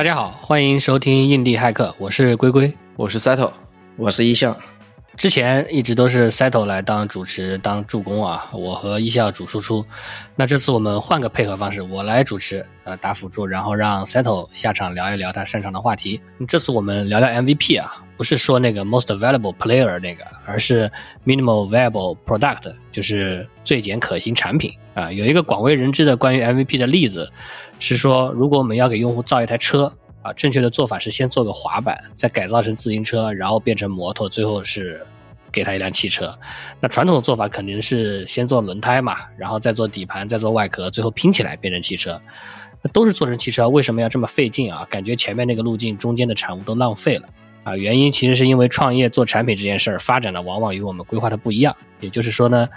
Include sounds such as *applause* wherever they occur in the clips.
大家好，欢迎收听印地骇客，我是龟龟，我是 Settle，我是一笑。之前一直都是 Settle 来当主持、当助攻啊，我和一笑主输出。那这次我们换个配合方式，我来主持，呃，打辅助，然后让 Settle 下场聊一聊他擅长的话题。这次我们聊聊 MVP 啊，不是说那个 Most Valuable Player 那个，而是 Minimal Viable Product，就是最简可行产品啊。有一个广为人知的关于 MVP 的例子，是说如果我们要给用户造一台车。啊，正确的做法是先做个滑板，再改造成自行车，然后变成摩托，最后是给他一辆汽车。那传统的做法肯定是先做轮胎嘛，然后再做底盘，再做外壳，最后拼起来变成汽车。那都是做成汽车，为什么要这么费劲啊？感觉前面那个路径中间的产物都浪费了啊！原因其实是因为创业做产品这件事儿发展的往往与我们规划的不一样。也就是说呢，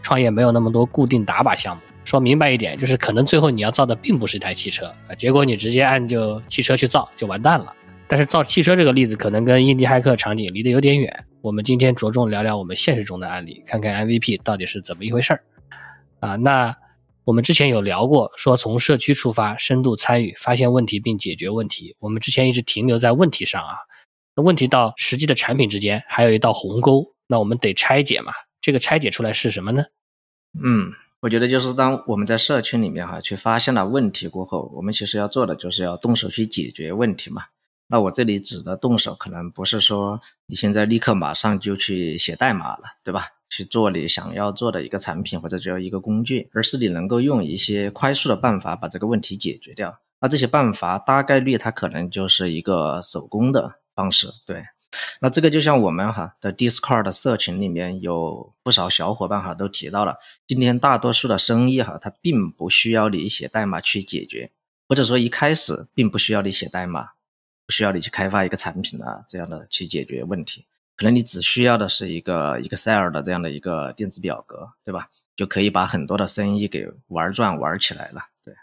创业没有那么多固定打靶项目。说明白一点，就是可能最后你要造的并不是一台汽车啊，结果你直接按就汽车去造就完蛋了。但是造汽车这个例子可能跟印第骇客场景离得有点远，我们今天着重聊聊我们现实中的案例，看看 MVP 到底是怎么一回事儿啊。那我们之前有聊过，说从社区出发，深度参与，发现问题并解决问题。我们之前一直停留在问题上啊，那问题到实际的产品之间还有一道鸿沟，那我们得拆解嘛。这个拆解出来是什么呢？嗯。我觉得就是当我们在社区里面哈，去发现了问题过后，我们其实要做的就是要动手去解决问题嘛。那我这里指的动手，可能不是说你现在立刻马上就去写代码了，对吧？去做你想要做的一个产品或者叫一个工具，而是你能够用一些快速的办法把这个问题解决掉。那这些办法大概率它可能就是一个手工的方式，对。那这个就像我们哈的 Discord 的社群里面有不少小伙伴哈都提到了，今天大多数的生意哈，它并不需要你写代码去解决，或者说一开始并不需要你写代码，不需要你去开发一个产品啊这样的去解决问题，可能你只需要的是一个 Excel 的这样的一个电子表格，对吧？就可以把很多的生意给玩转玩起来了。对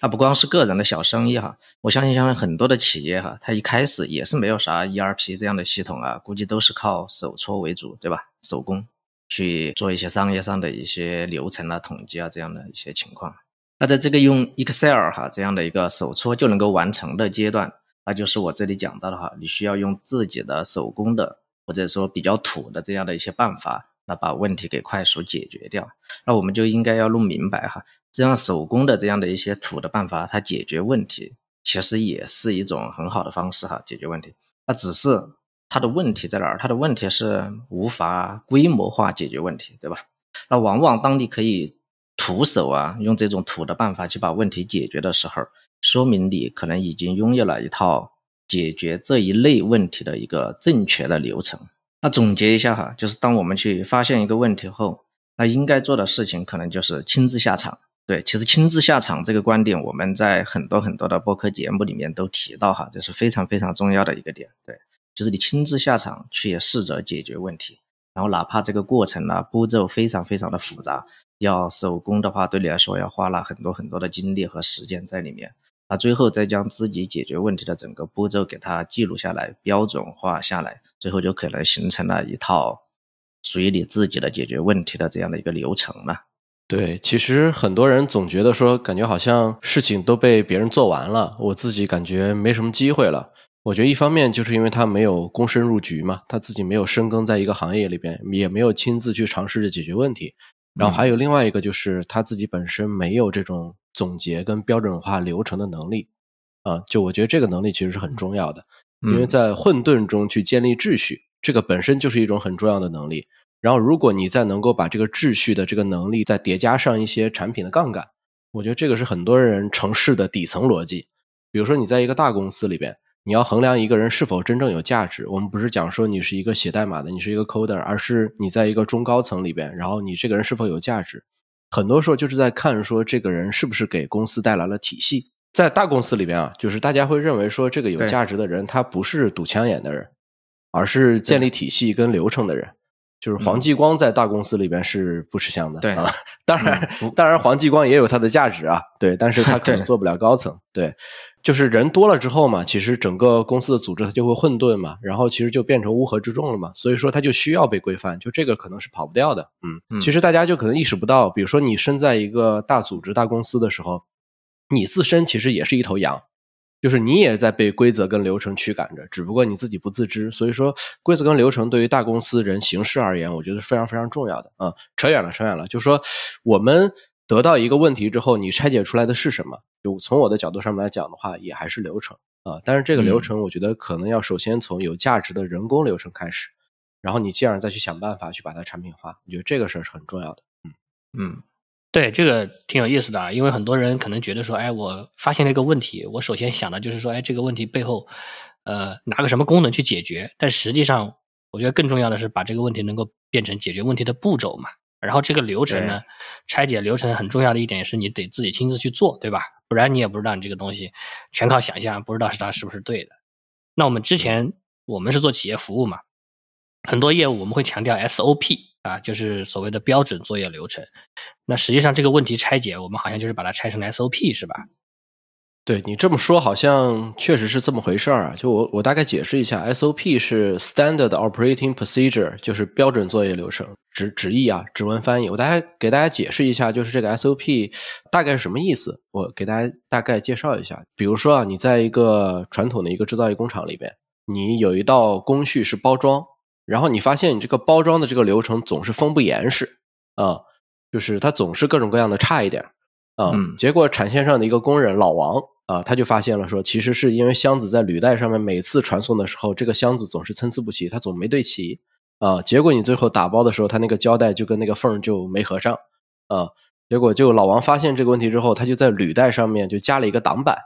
那不光是个人的小生意哈，我相信像很多的企业哈，它一开始也是没有啥 ERP 这样的系统啊，估计都是靠手搓为主，对吧？手工去做一些商业上的一些流程啊、统计啊这样的一些情况。那在这个用 Excel 哈这样的一个手搓就能够完成的阶段，那就是我这里讲到的哈，你需要用自己的手工的或者说比较土的这样的一些办法。那把问题给快速解决掉，那我们就应该要弄明白哈，这样手工的这样的一些土的办法，它解决问题其实也是一种很好的方式哈，解决问题。那只是它的问题在哪儿？它的问题是无法规模化解决问题，对吧？那往往当你可以徒手啊，用这种土的办法去把问题解决的时候，说明你可能已经拥有了一套解决这一类问题的一个正确的流程。那总结一下哈，就是当我们去发现一个问题后，那应该做的事情可能就是亲自下场。对，其实亲自下场这个观点，我们在很多很多的播客节目里面都提到哈，这是非常非常重要的一个点。对，就是你亲自下场去试着解决问题，然后哪怕这个过程呢步骤非常非常的复杂，要手工的话，对你来说要花了很多很多的精力和时间在里面。那最后再将自己解决问题的整个步骤给它记录下来、标准化下来，最后就可能形成了一套属于你自己的解决问题的这样的一个流程了。对，其实很多人总觉得说，感觉好像事情都被别人做完了，我自己感觉没什么机会了。我觉得一方面就是因为他没有躬身入局嘛，他自己没有深耕在一个行业里边，也没有亲自去尝试着解决问题。然后还有另外一个就是他自己本身没有这种。总结跟标准化流程的能力，啊，就我觉得这个能力其实是很重要的，因为在混沌中去建立秩序，这个本身就是一种很重要的能力。然后，如果你再能够把这个秩序的这个能力再叠加上一些产品的杠杆，我觉得这个是很多人城市的底层逻辑。比如说，你在一个大公司里边，你要衡量一个人是否真正有价值，我们不是讲说你是一个写代码的，你是一个 coder，而是你在一个中高层里边，然后你这个人是否有价值。很多时候就是在看说这个人是不是给公司带来了体系。在大公司里边啊，就是大家会认为说这个有价值的人，他不是堵枪眼的人，而是建立体系跟流程的人。就是黄继光在大公司里边是不吃香的，对啊，当然，当然黄继光也有他的价值啊，对，但是他 *laughs* 可能做不了高层，对，就是人多了之后嘛，其实整个公司的组织它就会混沌嘛，然后其实就变成乌合之众了嘛，所以说它就需要被规范，就这个可能是跑不掉的，嗯，其实大家就可能意识不到，比如说你身在一个大组织大公司的时候，你自身其实也是一头羊，就是你也在被规则跟流程驱赶着，只不过你自己不自知。所以说，规则跟流程对于大公司人行事而言，我觉得是非常非常重要的啊。扯远了，扯远了，就是说我们得到一个问题之后，你拆解出来的是什么？就从我的角度上面来讲的话，也还是流程啊。但是这个流程，我觉得可能要首先从有价值的人工流程开始，然后你进而再去想办法去把它产品化。我觉得这个事儿是很重要的。嗯嗯。对，这个挺有意思的啊，因为很多人可能觉得说，哎，我发现了一个问题，我首先想的就是说，哎，这个问题背后，呃，拿个什么功能去解决？但实际上，我觉得更重要的是把这个问题能够变成解决问题的步骤嘛。然后这个流程呢，拆解流程很重要的一点是你得自己亲自去做，对吧？不然你也不知道你这个东西全靠想象，不知道是它是不是对的。那我们之前我们是做企业服务嘛，很多业务我们会强调 SOP。啊，就是所谓的标准作业流程。那实际上这个问题拆解，我们好像就是把它拆成了 SOP，是吧？对你这么说，好像确实是这么回事儿啊。就我我大概解释一下，SOP 是 Standard Operating Procedure，就是标准作业流程，直直译啊，直文翻译。我大概给大家解释一下，就是这个 SOP 大概是什么意思。我给大家大概介绍一下。比如说啊，你在一个传统的一个制造业工厂里边，你有一道工序是包装。然后你发现你这个包装的这个流程总是封不严实啊，就是它总是各种各样的差一点啊。结果产线上的一个工人老王啊，他就发现了说，其实是因为箱子在履带上面每次传送的时候，这个箱子总是参差不齐，它总没对齐啊。结果你最后打包的时候，它那个胶带就跟那个缝就没合上啊。结果就老王发现这个问题之后，他就在履带上面就加了一个挡板。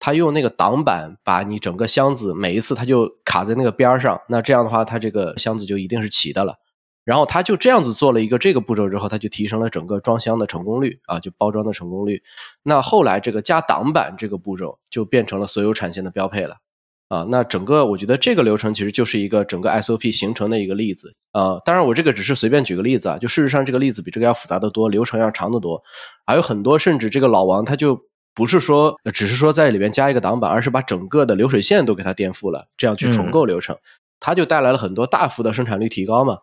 他用那个挡板把你整个箱子每一次他就卡在那个边上，那这样的话，他这个箱子就一定是齐的了。然后他就这样子做了一个这个步骤之后，他就提升了整个装箱的成功率啊，就包装的成功率。那后来这个加挡板这个步骤就变成了所有产线的标配了啊。那整个我觉得这个流程其实就是一个整个 SOP 形成的一个例子啊。当然我这个只是随便举个例子啊，就事实上这个例子比这个要复杂的多，流程要长得多，还有很多甚至这个老王他就。不是说只是说在里边加一个挡板，而是把整个的流水线都给它颠覆了，这样去重构流程，它就带来了很多大幅的生产率提高嘛。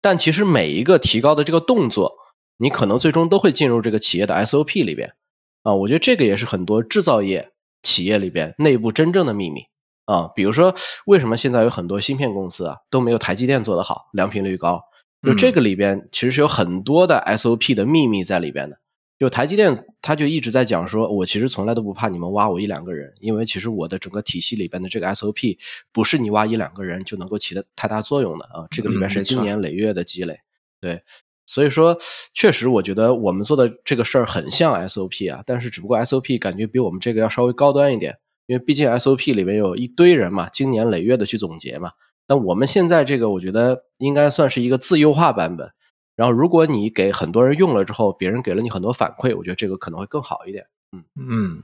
但其实每一个提高的这个动作，你可能最终都会进入这个企业的 SOP 里边啊。我觉得这个也是很多制造业企业里边内部真正的秘密啊。比如说，为什么现在有很多芯片公司啊都没有台积电做得好，良品率高？就这个里边其实是有很多的 SOP 的秘密在里边的。就台积电，他就一直在讲说，我其实从来都不怕你们挖我一两个人，因为其实我的整个体系里边的这个 SOP 不是你挖一两个人就能够起的太大作用的啊，这个里面是经年累月的积累。对，所以说确实我觉得我们做的这个事儿很像 SOP 啊，但是只不过 SOP 感觉比我们这个要稍微高端一点，因为毕竟 SOP 里面有一堆人嘛，经年累月的去总结嘛。那我们现在这个，我觉得应该算是一个自优化版本。然后，如果你给很多人用了之后，别人给了你很多反馈，我觉得这个可能会更好一点。嗯嗯，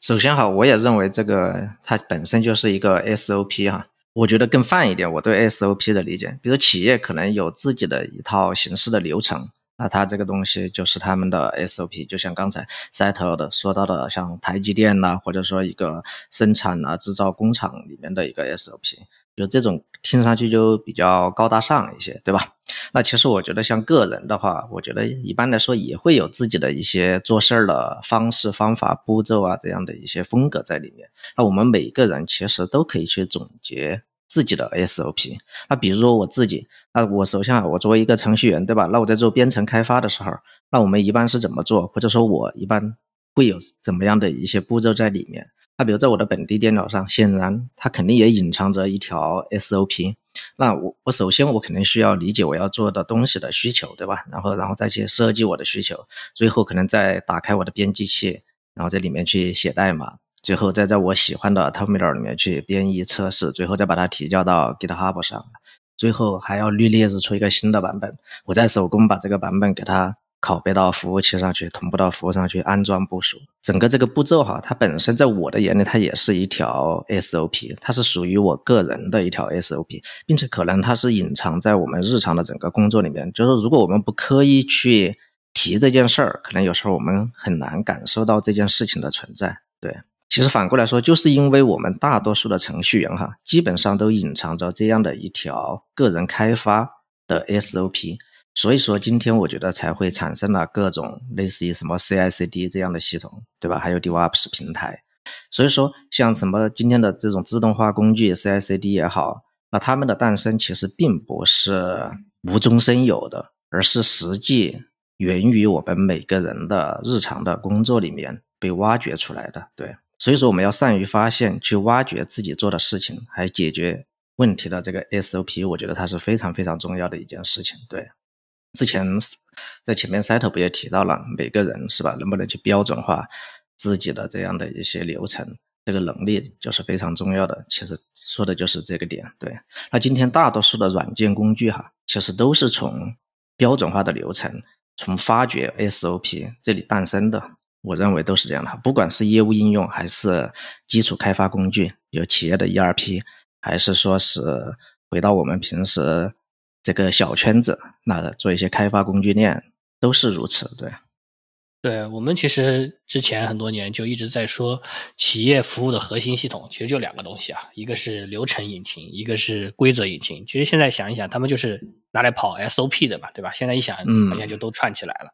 首先哈，我也认为这个它本身就是一个 SOP 哈。我觉得更泛一点，我对 SOP 的理解，比如企业可能有自己的一套形式的流程，那它这个东西就是他们的 SOP。就像刚才 Seth 的说到的，像台积电呐，或者说一个生产啊制造工厂里面的一个 SOP。就这种听上去就比较高大上一些，对吧？那其实我觉得像个人的话，我觉得一般来说也会有自己的一些做事儿的方式、方法、步骤啊这样的一些风格在里面。那我们每个人其实都可以去总结自己的 SOP。那比如说我自己，那我首先啊，我作为一个程序员，对吧？那我在做编程开发的时候，那我们一般是怎么做？或者说我一般会有怎么样的一些步骤在里面？那比如在我的本地电脑上，显然它肯定也隐藏着一条 SOP。那我我首先我肯定需要理解我要做的东西的需求，对吧？然后然后再去设计我的需求，最后可能再打开我的编辑器，然后在里面去写代码，最后再在我喜欢的 terminal 里面去编译测试，最后再把它提交到 GitHub 上，最后还要绿列子出一个新的版本，我再手工把这个版本给它。拷贝到服务器上去，同步到服务上去安装部署，整个这个步骤哈，它本身在我的眼里，它也是一条 SOP，它是属于我个人的一条 SOP，并且可能它是隐藏在我们日常的整个工作里面。就是如果我们不刻意去提这件事儿，可能有时候我们很难感受到这件事情的存在。对，其实反过来说，就是因为我们大多数的程序员哈，基本上都隐藏着这样的一条个人开发的 SOP。所以说，今天我觉得才会产生了各种类似于什么 CI/CD 这样的系统，对吧？还有 DevOps 平台，所以说，像什么今天的这种自动化工具 CI/CD 也好，那它们的诞生其实并不是无中生有的，而是实际源于我们每个人的日常的工作里面被挖掘出来的。对，所以说我们要善于发现、去挖掘自己做的事情，还解决问题的这个 SOP，我觉得它是非常非常重要的一件事情。对，之前在前面 Set 不也提到了，每个人是吧，能不能去标准化？自己的这样的一些流程，这个能力就是非常重要的。其实说的就是这个点。对，那今天大多数的软件工具哈，其实都是从标准化的流程，从发掘 SOP 这里诞生的。我认为都是这样的。不管是业务应用，还是基础开发工具，有企业的 ERP，还是说是回到我们平时这个小圈子，那做一些开发工具链，都是如此。对。对我们其实之前很多年就一直在说，企业服务的核心系统其实就两个东西啊，一个是流程引擎，一个是规则引擎。其实现在想一想，他们就是拿来跑 SOP 的嘛，对吧？现在一想，好像就都串起来了。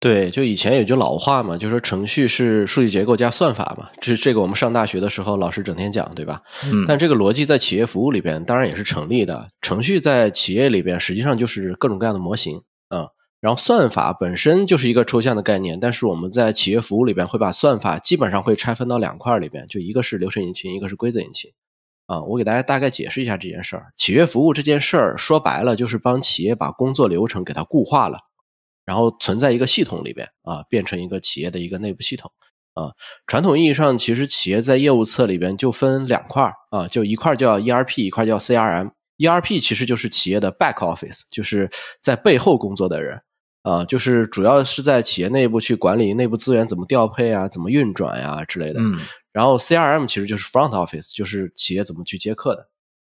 对，就以前有句老话嘛，就说程序是数据结构加算法嘛，这这个我们上大学的时候老师整天讲，对吧？嗯。但这个逻辑在企业服务里边当然也是成立的。程序在企业里边实际上就是各种各样的模型啊。然后算法本身就是一个抽象的概念，但是我们在企业服务里边会把算法基本上会拆分到两块里边，就一个是流程引擎，一个是规则引擎。啊，我给大家大概解释一下这件事儿。企业服务这件事儿说白了就是帮企业把工作流程给它固化了，然后存在一个系统里边啊，变成一个企业的一个内部系统。啊，传统意义上其实企业在业务侧里边就分两块啊，就一块叫 ERP，一块叫 CRM。ERP 其实就是企业的 back office，就是在背后工作的人。啊，就是主要是在企业内部去管理内部资源怎么调配啊，怎么运转呀之类的。嗯，然后 CRM 其实就是 front office，就是企业怎么去接客的。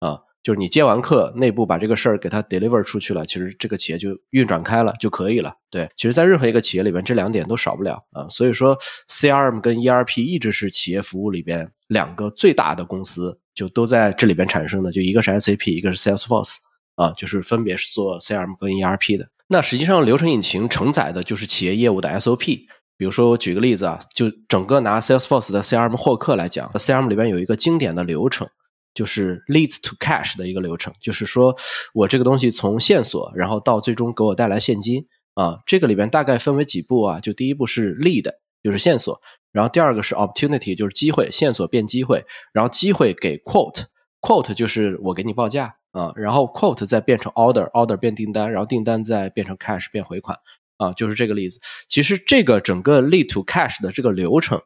啊，就是你接完课，内部把这个事儿给它 deliver 出去了，其实这个企业就运转开了就可以了。对，其实，在任何一个企业里边，这两点都少不了啊。所以说，CRM 跟 ERP 一直是企业服务里边两个最大的公司，就都在这里边产生的。就一个是 SAP，一个是 Salesforce，啊，就是分别是做 CRM 跟 ERP 的。那实际上，流程引擎承载的就是企业业务的 SOP。比如说，我举个例子啊，就整个拿 Salesforce 的 CRM 获客来讲，CRM 里边有一个经典的流程，就是 leads to cash 的一个流程，就是说我这个东西从线索，然后到最终给我带来现金啊。这个里边大概分为几步啊？就第一步是 lead，就是线索；然后第二个是 opportunity，就是机会，线索变机会；然后机会给 quote，quote 就是我给你报价。啊，然后 quote 再变成 order，order 变订单，然后订单再变成 cash 变回款，啊，就是这个例子。其实这个整个 lead to cash 的这个流程，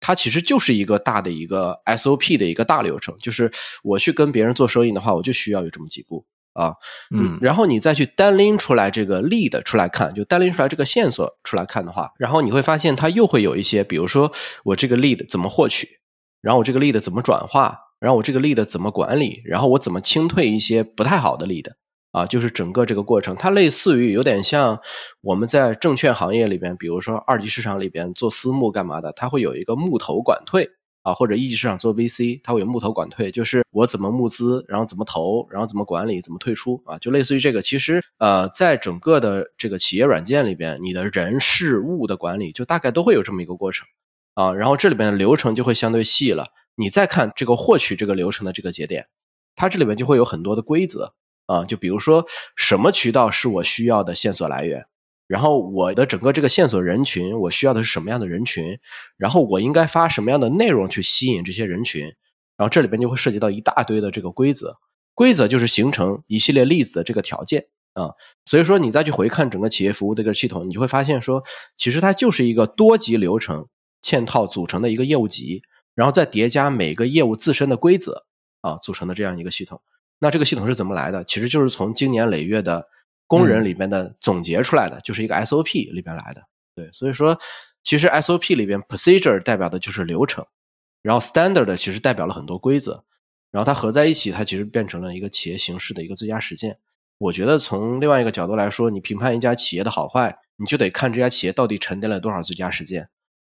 它其实就是一个大的一个 SOP 的一个大流程。就是我去跟别人做生意的话，我就需要有这么几步啊，嗯，然后你再去单拎出来这个 lead 出来看，就单拎出来这个线索出来看的话，然后你会发现它又会有一些，比如说我这个 lead 怎么获取，然后我这个 lead 怎么转化。然后我这个 lead 怎么管理？然后我怎么清退一些不太好的 lead？啊，就是整个这个过程，它类似于有点像我们在证券行业里边，比如说二级市场里边做私募干嘛的，它会有一个募投管退啊，或者一级市场做 VC，它会有募投管退，就是我怎么募资，然后怎么投，然后怎么管理，怎么退出啊，就类似于这个。其实呃，在整个的这个企业软件里边，你的人事物的管理就大概都会有这么一个过程啊，然后这里边的流程就会相对细了。你再看这个获取这个流程的这个节点，它这里面就会有很多的规则啊，就比如说什么渠道是我需要的线索来源，然后我的整个这个线索人群，我需要的是什么样的人群，然后我应该发什么样的内容去吸引这些人群，然后这里边就会涉及到一大堆的这个规则，规则就是形成一系列例子的这个条件啊，所以说你再去回看整个企业服务这个系统，你就会发现说，其实它就是一个多级流程嵌套组成的一个业务集。然后再叠加每个业务自身的规则啊组成的这样一个系统，那这个系统是怎么来的？其实就是从经年累月的工人里边的总结出来的，就是一个 SOP 里边来的。对，所以说其实 SOP 里边 procedure 代表的就是流程，然后 standard 其实代表了很多规则，然后它合在一起，它其实变成了一个企业形式的一个最佳实践。我觉得从另外一个角度来说，你评判一家企业的好坏，你就得看这家企业到底沉淀了多少最佳实践。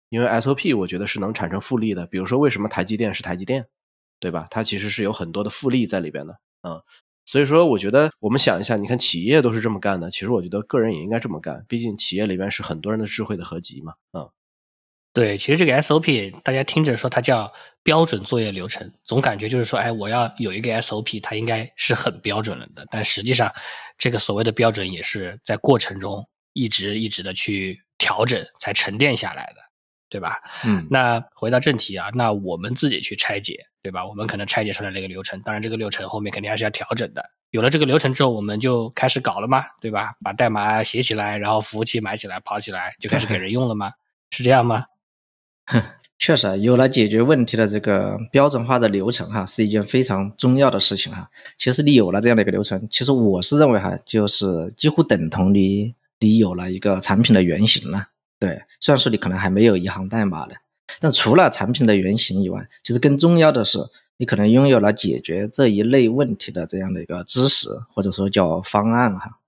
因为 SOP 我觉得是能产生复利的，比如说为什么台积电是台积电，对吧？它其实是有很多的复利在里边的，嗯，所以说我觉得我们想一下，你看企业都是这么干的，其实我觉得个人也应该这么干，毕竟企业里边是很多人的智慧的合集嘛，嗯。对，其实这个 SOP 大家听着说它叫标准作业流程，总感觉就是说，哎，我要有一个 SOP，它应该是很标准了的。但实际上，这个所谓的标准也是在过程中一直一直的去调整才沉淀下来的，对吧？嗯，那回到正题啊，那我们自己去拆解，对吧？我们可能拆解出来这个流程，当然这个流程后面肯定还是要调整的。有了这个流程之后，我们就开始搞了嘛，对吧？把代码写起来，然后服务器买起来、跑起来，就开始给人用了吗？是这样吗？*laughs* 确实，有了解决问题的这个标准化的流程哈，是一件非常重要的事情哈。其实你有了这样的一个流程，其实我是认为哈，就是几乎等同于你有了一个产品的原型了。对，虽然说你可能还没有一行代码的，但除了产品的原型以外，其实更重要的是，你可能拥有了解决这一类问题的这样的一个知识，或者说叫方案哈。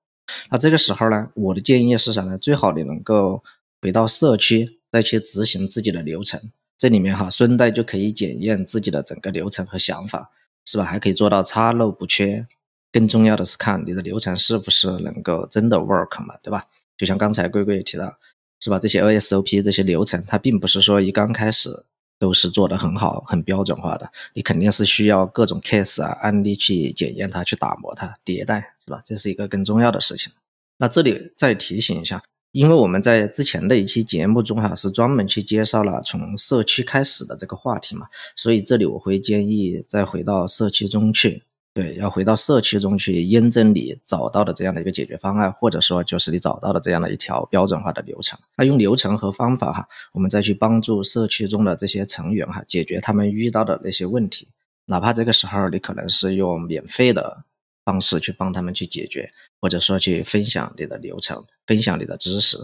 那这个时候呢，我的建议是啥呢？最好你能够回到社区。再去执行自己的流程，这里面哈顺带就可以检验自己的整个流程和想法，是吧？还可以做到差漏不缺。更重要的是看你的流程是不是能够真的 work 嘛，对吧？就像刚才龟龟也提到，是吧？这些 OSOP 这些流程，它并不是说一刚开始都是做的很好、很标准化的，你肯定是需要各种 case 啊案例去检验它、去打磨它、迭代，是吧？这是一个更重要的事情。那这里再提醒一下。因为我们在之前的一期节目中哈，是专门去介绍了从社区开始的这个话题嘛，所以这里我会建议再回到社区中去，对，要回到社区中去验证你找到的这样的一个解决方案，或者说就是你找到的这样的一条标准化的流程。那用流程和方法哈，我们再去帮助社区中的这些成员哈，解决他们遇到的那些问题，哪怕这个时候你可能是用免费的。方式去帮他们去解决，或者说去分享你的流程，分享你的知识，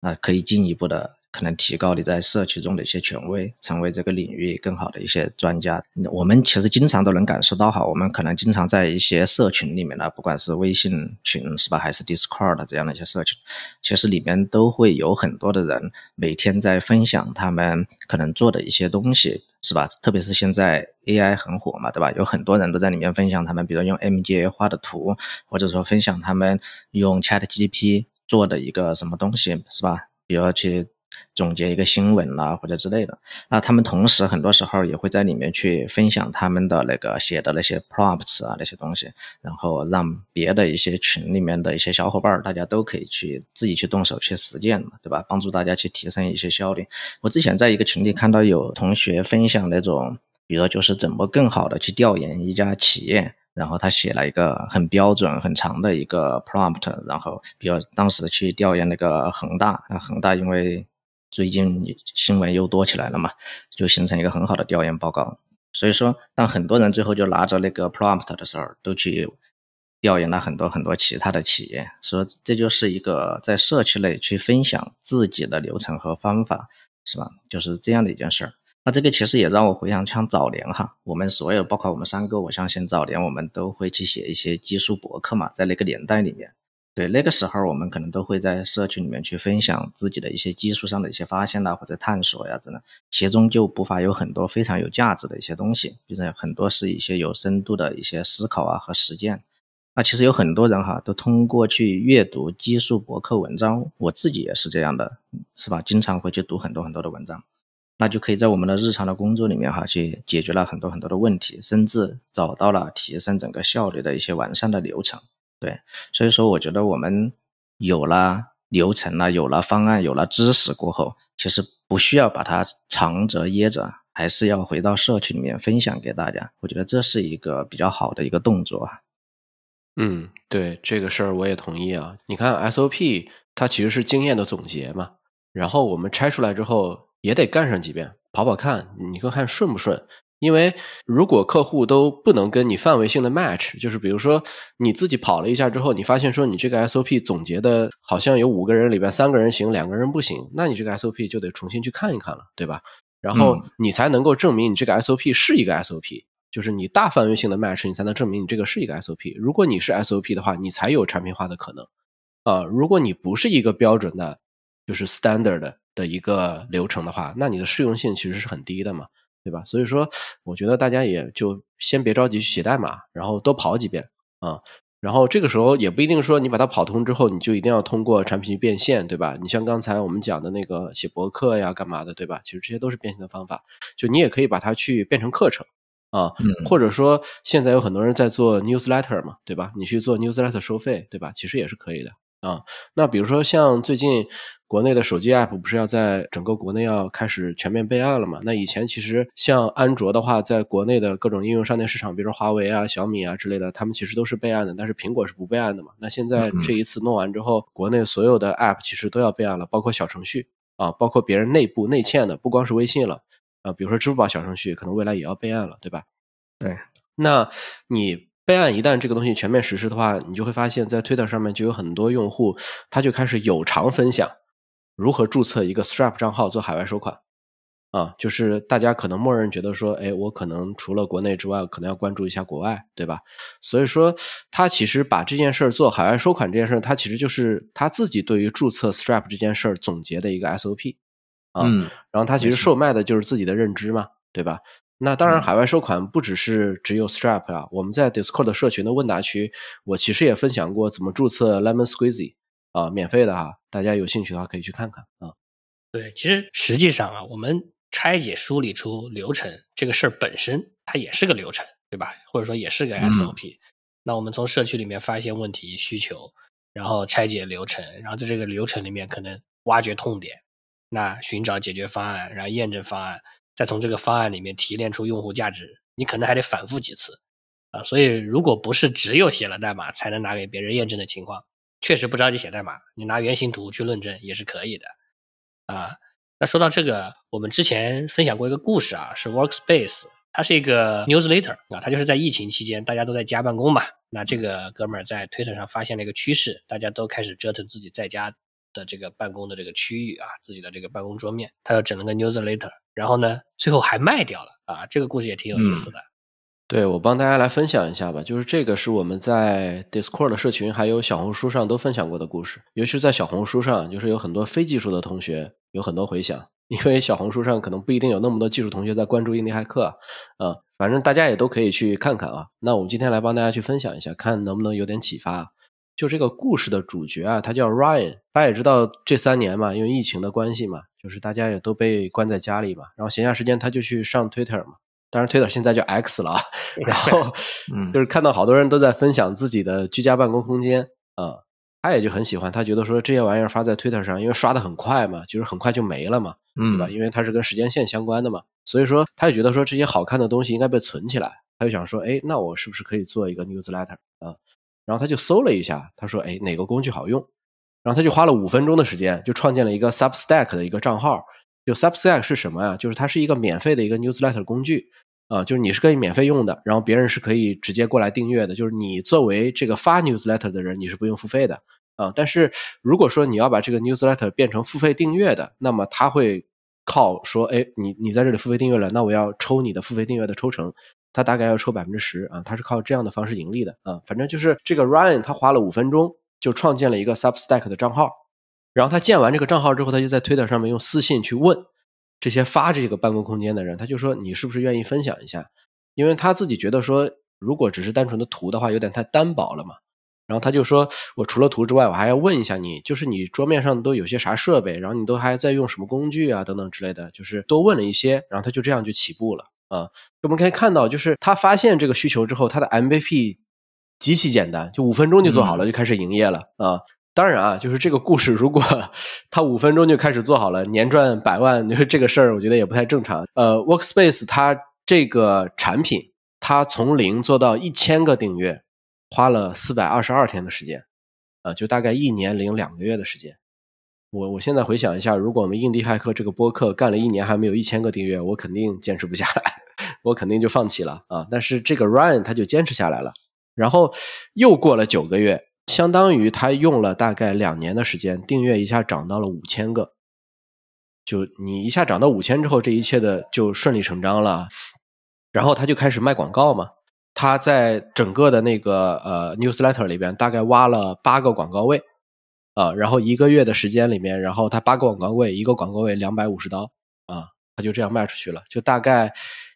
啊，可以进一步的可能提高你在社区中的一些权威，成为这个领域更好的一些专家。我们其实经常都能感受到哈，我们可能经常在一些社群里面呢，不管是微信群是吧，还是 Discord 这样的一些社群，其实里面都会有很多的人每天在分享他们可能做的一些东西。是吧？特别是现在 AI 很火嘛，对吧？有很多人都在里面分享他们，比如用 MGA 画的图，或者说分享他们用 ChatGPT 做的一个什么东西，是吧？比如去。总结一个新闻啦，或者之类的。那他们同时很多时候也会在里面去分享他们的那个写的那些 prompt 啊那些东西，然后让别的一些群里面的一些小伙伴儿大家都可以去自己去动手去实践嘛，对吧？帮助大家去提升一些效率。我之前在一个群里看到有同学分享那种，比如就是怎么更好的去调研一家企业，然后他写了一个很标准很长的一个 prompt，然后比如当时去调研那个恒大，那恒大因为最近新闻又多起来了嘛，就形成一个很好的调研报告。所以说，当很多人最后就拿着那个 prompt 的时候，都去调研了很多很多其他的企业，说这就是一个在社区内去分享自己的流程和方法，是吧？就是这样的一件事儿。那这个其实也让我回想，像早年哈，我们所有包括我们三个，我相信早年我们都会去写一些技术博客嘛，在那个年代里面。对，那个时候我们可能都会在社区里面去分享自己的一些技术上的一些发现呐，或者探索呀，等等，其中就不乏有很多非常有价值的一些东西，比如很多是一些有深度的一些思考啊和实践。那其实有很多人哈，都通过去阅读技术博客文章，我自己也是这样的，是吧？经常会去读很多很多的文章，那就可以在我们的日常的工作里面哈，去解决了很多很多的问题，甚至找到了提升整个效率的一些完善的流程。对，所以说我觉得我们有了流程了，有了方案，有了知识过后，其实不需要把它藏着掖着，还是要回到社区里面分享给大家。我觉得这是一个比较好的一个动作啊。嗯，对这个事儿我也同意啊。你看 SOP 它其实是经验的总结嘛，然后我们拆出来之后也得干上几遍，跑跑看，你看看顺不顺。因为如果客户都不能跟你范围性的 match，就是比如说你自己跑了一下之后，你发现说你这个 SOP 总结的好像有五个人里边三个人行，两个人不行，那你这个 SOP 就得重新去看一看了，对吧？然后你才能够证明你这个 SOP 是一个 SOP，就是你大范围性的 match，你才能证明你这个是一个 SOP。如果你是 SOP 的话，你才有产品化的可能啊。如果你不是一个标准的，就是 standard 的一个流程的话，那你的适用性其实是很低的嘛。对吧？所以说，我觉得大家也就先别着急去写代码，然后多跑几遍啊。然后这个时候也不一定说你把它跑通之后，你就一定要通过产品去变现，对吧？你像刚才我们讲的那个写博客呀、干嘛的，对吧？其实这些都是变现的方法。就你也可以把它去变成课程啊，嗯或者说现在有很多人在做 newsletter 嘛，对吧？你去做 newsletter 收费，对吧？其实也是可以的啊。那比如说像最近国内的手机 app 不是要在整个国内要开始全面备案了嘛？那以前其实像安卓的话，在国内的各种应用商店市场，比如说华为啊、小米啊之类的，他们其实都是备案的，但是苹果是不备案的嘛。那现在这一次弄完之后，国内所有的 app 其实都要备案了，包括小程序啊，包括别人内部内嵌的，不光是微信了啊，比如说支付宝小程序，可能未来也要备案了，对吧？对，那你备案一旦这个东西全面实施的话，你就会发现在 Twitter 上面就有很多用户，他就开始有偿分享如何注册一个 Stripe 账号做海外收款。啊，就是大家可能默认觉得说，哎，我可能除了国内之外，可能要关注一下国外，对吧？所以说，他其实把这件事儿做海外收款这件事儿，他其实就是他自己对于注册 Stripe 这件事儿总结的一个 SOP 啊。嗯，然后他其实售卖的就是自己的认知嘛，对吧？那当然，海外收款不只是只有 Stripe 啊，我们在 Discord 的社群的问答区，我其实也分享过怎么注册 Lemon Squeezy 啊，免费的哈，大家有兴趣的话可以去看看啊。对，其实实际上啊，我们拆解梳理出流程这个事儿本身，它也是个流程，对吧？或者说也是个嗯 SOP。那我们从社区里面发现问题需求，然后拆解流程，然后在这个流程里面可能挖掘痛点，那寻找解决方案，然后验证方案，再从这个方案里面提炼出用户价值，你可能还得反复几次啊。所以，如果不是只有写了代码才能拿给别人验证的情况，确实不着急写代码，你拿原型图去论证也是可以的啊。那说到这个，我们之前分享过一个故事啊，是 Workspace，它是一个 newsletter 啊，它就是在疫情期间大家都在家办公嘛，那这个哥们儿在 Twitter 上发现了一个趋势，大家都开始折腾自己在家的这个办公的这个区域啊，自己的这个办公桌面，他又整了个 newsletter，然后呢，最后还卖掉了啊，这个故事也挺有意思的。对，我帮大家来分享一下吧。就是这个是我们在 Discord 的社群还有小红书上都分享过的故事，尤其是在小红书上，就是有很多非技术的同学有很多回响，因为小红书上可能不一定有那么多技术同学在关注印第骇客啊，啊，反正大家也都可以去看看啊。那我们今天来帮大家去分享一下，看能不能有点启发。就这个故事的主角啊，他叫 Ryan，大家也知道这三年嘛，因为疫情的关系嘛，就是大家也都被关在家里嘛，然后闲暇时间他就去上 Twitter 嘛。当然，Twitter 现在叫 X 了啊。*laughs* 然后嗯就是看到好多人都在分享自己的居家办公空间啊、他也就很喜欢，他觉得说这些玩意儿发在 Twitter 上，因为刷的很快嘛，就是很快就没了嘛，对吧？嗯因为它是跟时间线相关的嘛，所以说他也觉得说这些好看的东西应该被存起来，他就想说，哎，那我是不是可以做一个 newsletter 啊？然后他就搜了一下，他说，哎，哪个工具好用？然后他就花了五分钟的时间，就创建了一个 Substack 的一个账号。就 Substack 是什么呀？就是它是一个免费的一个 newsletter 工具啊，就是你是可以免费用的，然后别人是可以直接过来订阅的。就是你作为这个发 newsletter 的人，你是不用付费的啊。但是如果说你要把这个 newsletter 变成付费订阅的，那么它会靠说，哎，你你在这里付费订阅了，那我要抽你的付费订阅的抽成。他大概要抽百分之十啊，他是靠这样的方式盈利的啊。反正就是这个 Ryan 他花了五分钟就创建了一个 Substack 的账号，然后他建完这个账号之后，他就在 Twitter 上面用私信去问这些发这个办公空间的人，他就说你是不是愿意分享一下？因为他自己觉得说，如果只是单纯的图的话，有点太单薄了嘛。然后他就说，我除了图之外，我还要问一下你，就是你桌面上都有些啥设备，然后你都还在用什么工具啊，等等之类的，就是多问了一些，然后他就这样就起步了啊。我们可以看到，就是他发现这个需求之后，他的 MVP 极其简单，就五分钟就做好了，就开始营业了啊。当然啊，就是这个故事，如果他五分钟就开始做好了，年赚百万，就是这个事儿，我觉得也不太正常。呃，Workspace 它这个产品，它从零做到一千个订阅，花了四百二十二天的时间，啊、就大概一年零两个月的时间。我我现在回想一下，如果我们印第骇客这个播客干了一年还没有一千个订阅，我肯定坚持不下来，*laughs* 我肯定就放弃了啊。但是这个 Ryan 他就坚持下来了，然后又过了九个月，相当于他用了大概两年的时间，订阅一下涨到了五千个。就你一下涨到五千之后，这一切的就顺理成章了。然后他就开始卖广告嘛，他在整个的那个呃 newsletter 里边大概挖了八个广告位啊、然后一个月的时间里面，然后他八个广告位，一个广告位两百五十刀啊，他就这样卖出去了，就大概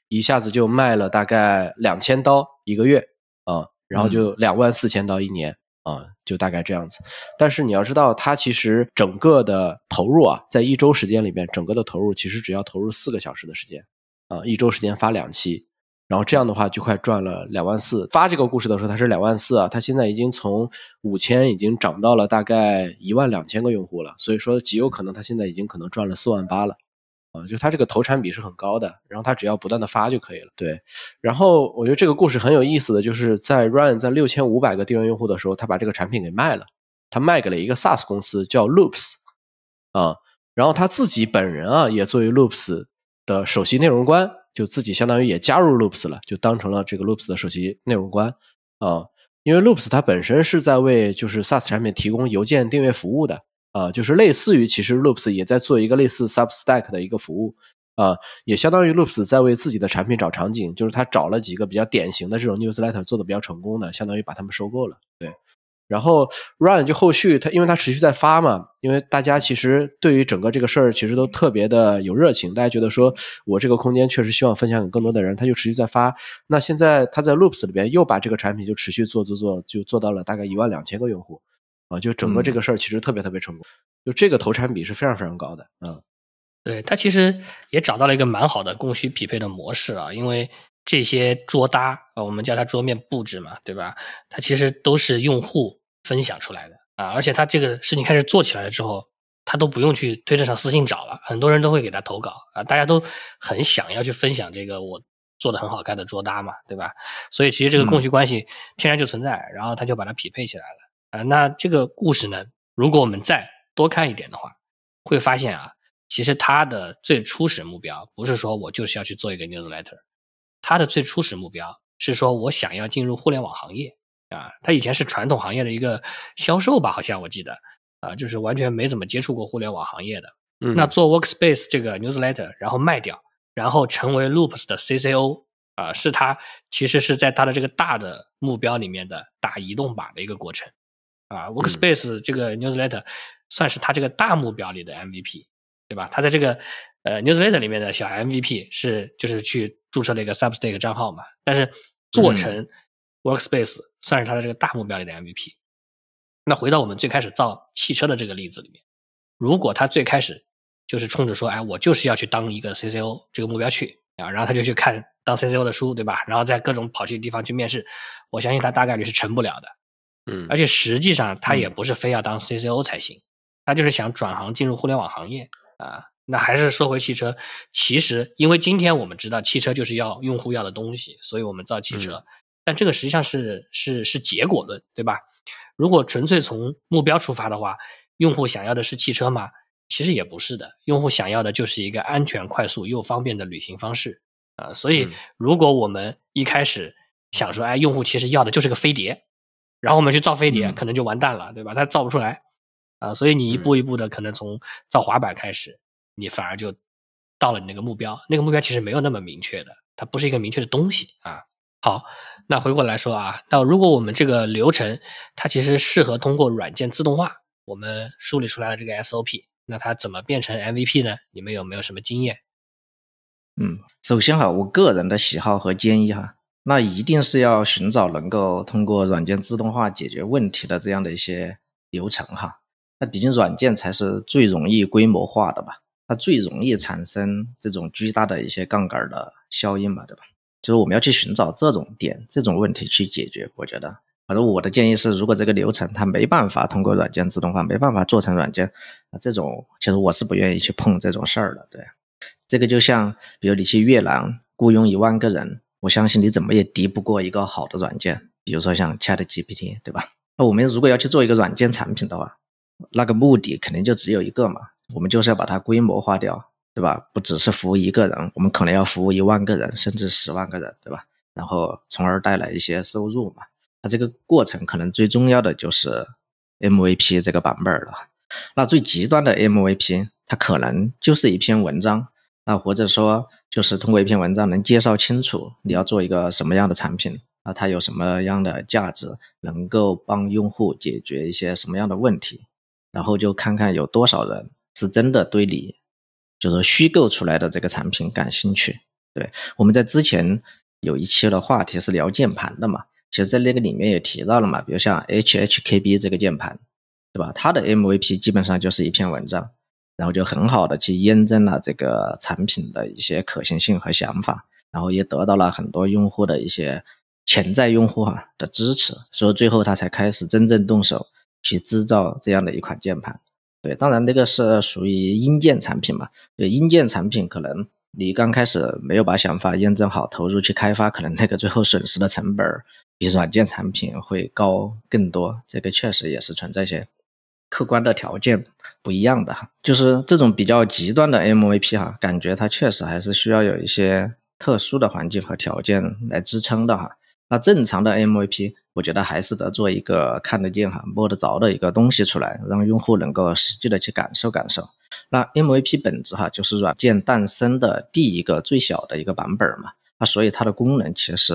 一下子就卖了大概两千刀一个月啊。然后就两万四千刀一年啊，就大概这样子。但是你要知道，它其实整个的投入啊，在一周时间里面，整个的投入其实只要投入四个小时的时间啊，一周时间发两期。然后这样的话就快赚了两万四。发这个故事的时候，它是两万四啊，它现在已经从五千已经涨到了大概一万两千个用户了，所以说极有可能它现在已经可能赚了四万八了，啊，就它这个投产比是很高的。然后它只要不断的发就可以了。对，然后我觉得这个故事很有意思的就是在 Run 在六千五百个订阅用户的时候，他把这个产品给卖了，他卖给了一个 SaaS 公司叫 Loops，啊，然后他自己本人啊也作为 Loops 的首席内容官。就自己相当于也加入 Loops 了，就当成了这个 Loops 的首席内容官啊。因为 Loops 它本身是在为就是 SaaS 产品提供邮件订阅服务的啊，就是类似于其实 Loops 也在做一个类似 Substack 的一个服务啊，也相当于 Loops 在为自己的产品找场景，就是他找了几个比较典型的这种 Newsletter 做的比较成功的，相当于把他们收购了，对。然后 Run 就后续它，因为它持续在发嘛，因为大家其实对于整个这个事儿其实都特别的有热情，大家觉得说我这个空间确实希望分享给更多的人，他就持续在发。那现在他在 Loops 里边又把这个产品就持续做做做，就做到了大概一万两千个用户啊，就整个这个事儿其实特别特别成功，就这个投产比是非常非常高的啊。对，它其实也找到了一个蛮好的供需匹配的模式啊，因为。这些桌搭啊，我们叫它桌面布置嘛，对吧？它其实都是用户分享出来的啊，而且它这个事情开始做起来了之后，他都不用去推特上私信找了，很多人都会给他投稿啊，大家都很想要去分享这个我做的很好看的桌搭嘛，对吧？所以其实这个供需关系天然就存在，然后他就把它匹配起来了啊。那这个故事呢，如果我们再多看一点的话，会发现啊，其实它的最初始目标不是说我就是要去做一个 newsletter。他的最初始目标是说，我想要进入互联网行业啊。他以前是传统行业的一个销售吧，好像我记得啊，就是完全没怎么接触过互联网行业的。那做 Workspace 这个 newsletter，然后卖掉，然后成为 Loops 的 CCO 啊，是他其实是在他的这个大的目标里面的打移动靶的一个过程啊。Workspace 这个 newsletter 算是他这个大目标里的 MVP，对吧？他在这个呃，newsletter 里面的小 MVP 是就是去注册了一个 Substack 账号嘛，但是做成 Workspace 算是他的这个大目标里的 MVP。那回到我们最开始造汽车的这个例子里面，如果他最开始就是冲着说，哎，我就是要去当一个 CCO 这个目标去啊，然后他就去看当 CCO 的书，对吧？然后在各种跑去地方去面试，我相信他大概率是成不了的。嗯，而且实际上他也不是非要当 CCO 才行，他就是想转行进入互联网行业啊。那还是说回汽车，其实因为今天我们知道汽车就是要用户要的东西，所以我们造汽车。但这个实际上是是是结果论，对吧？如果纯粹从目标出发的话，用户想要的是汽车吗？其实也不是的，用户想要的就是一个安全、快速又方便的旅行方式啊。所以，如果我们一开始想说，哎，用户其实要的就是个飞碟，然后我们去造飞碟，可能就完蛋了，对吧？它造不出来啊。所以你一步一步的，可能从造滑板开始。你反而就到了你那个目标，那个目标其实没有那么明确的，它不是一个明确的东西啊。好，那回过来说啊，那如果我们这个流程它其实适合通过软件自动化，我们梳理出来的这个 SOP，那它怎么变成 MVP 呢？你们有没有什么经验？嗯，首先哈，我个人的喜好和建议哈，那一定是要寻找能够通过软件自动化解决问题的这样的一些流程哈。那毕竟软件才是最容易规模化的吧，它最容易产生这种巨大的一些杠杆的效应嘛，对吧？就是我们要去寻找这种点、这种问题去解决。我觉得，反正我的建议是，如果这个流程它没办法通过软件自动化，没办法做成软件，啊，这种其实我是不愿意去碰这种事儿的。对，这个就像比如你去越南雇佣一万个人，我相信你怎么也敌不过一个好的软件，比如说像 ChatGPT，对吧？那我们如果要去做一个软件产品的话，那个目的肯定就只有一个嘛，我们就是要把它规模化掉，对吧？不只是服务一个人，我们可能要服务一万个人，甚至十万个人，对吧？然后从而带来一些收入嘛。它这个过程可能最重要的就是 MVP 这个版本了。那最极端的 MVP，它可能就是一篇文章，啊，或者说就是通过一篇文章能介绍清楚你要做一个什么样的产品，啊，它有什么样的价值，能够帮用户解决一些什么样的问题。然后就看看有多少人是真的对你，就是虚构出来的这个产品感兴趣。对，我们在之前有一期的话题是聊键盘的嘛，其实在那个里面也提到了嘛，比如像 HHKB 这个键盘，对吧？它的 MVP 基本上就是一篇文章，然后就很好的去验证了这个产品的一些可行性和想法，然后也得到了很多用户的一些潜在用户啊的支持，所以最后他才开始真正动手去制造这样的一款键盘。对，当然那个是属于硬件产品嘛，对硬件产品可能。你刚开始没有把想法验证好，投入去开发，可能那个最后损失的成本比软件产品会高更多。这个确实也是存在一些客观的条件不一样的哈。就是这种比较极端的 MVP 哈，感觉它确实还是需要有一些特殊的环境和条件来支撑的哈。那正常的 MVP，我觉得还是得做一个看得见哈、摸得着的一个东西出来，让用户能够实际的去感受感受。那 MVP 本质哈，就是软件诞生的第一个最小的一个版本嘛。那所以它的功能其实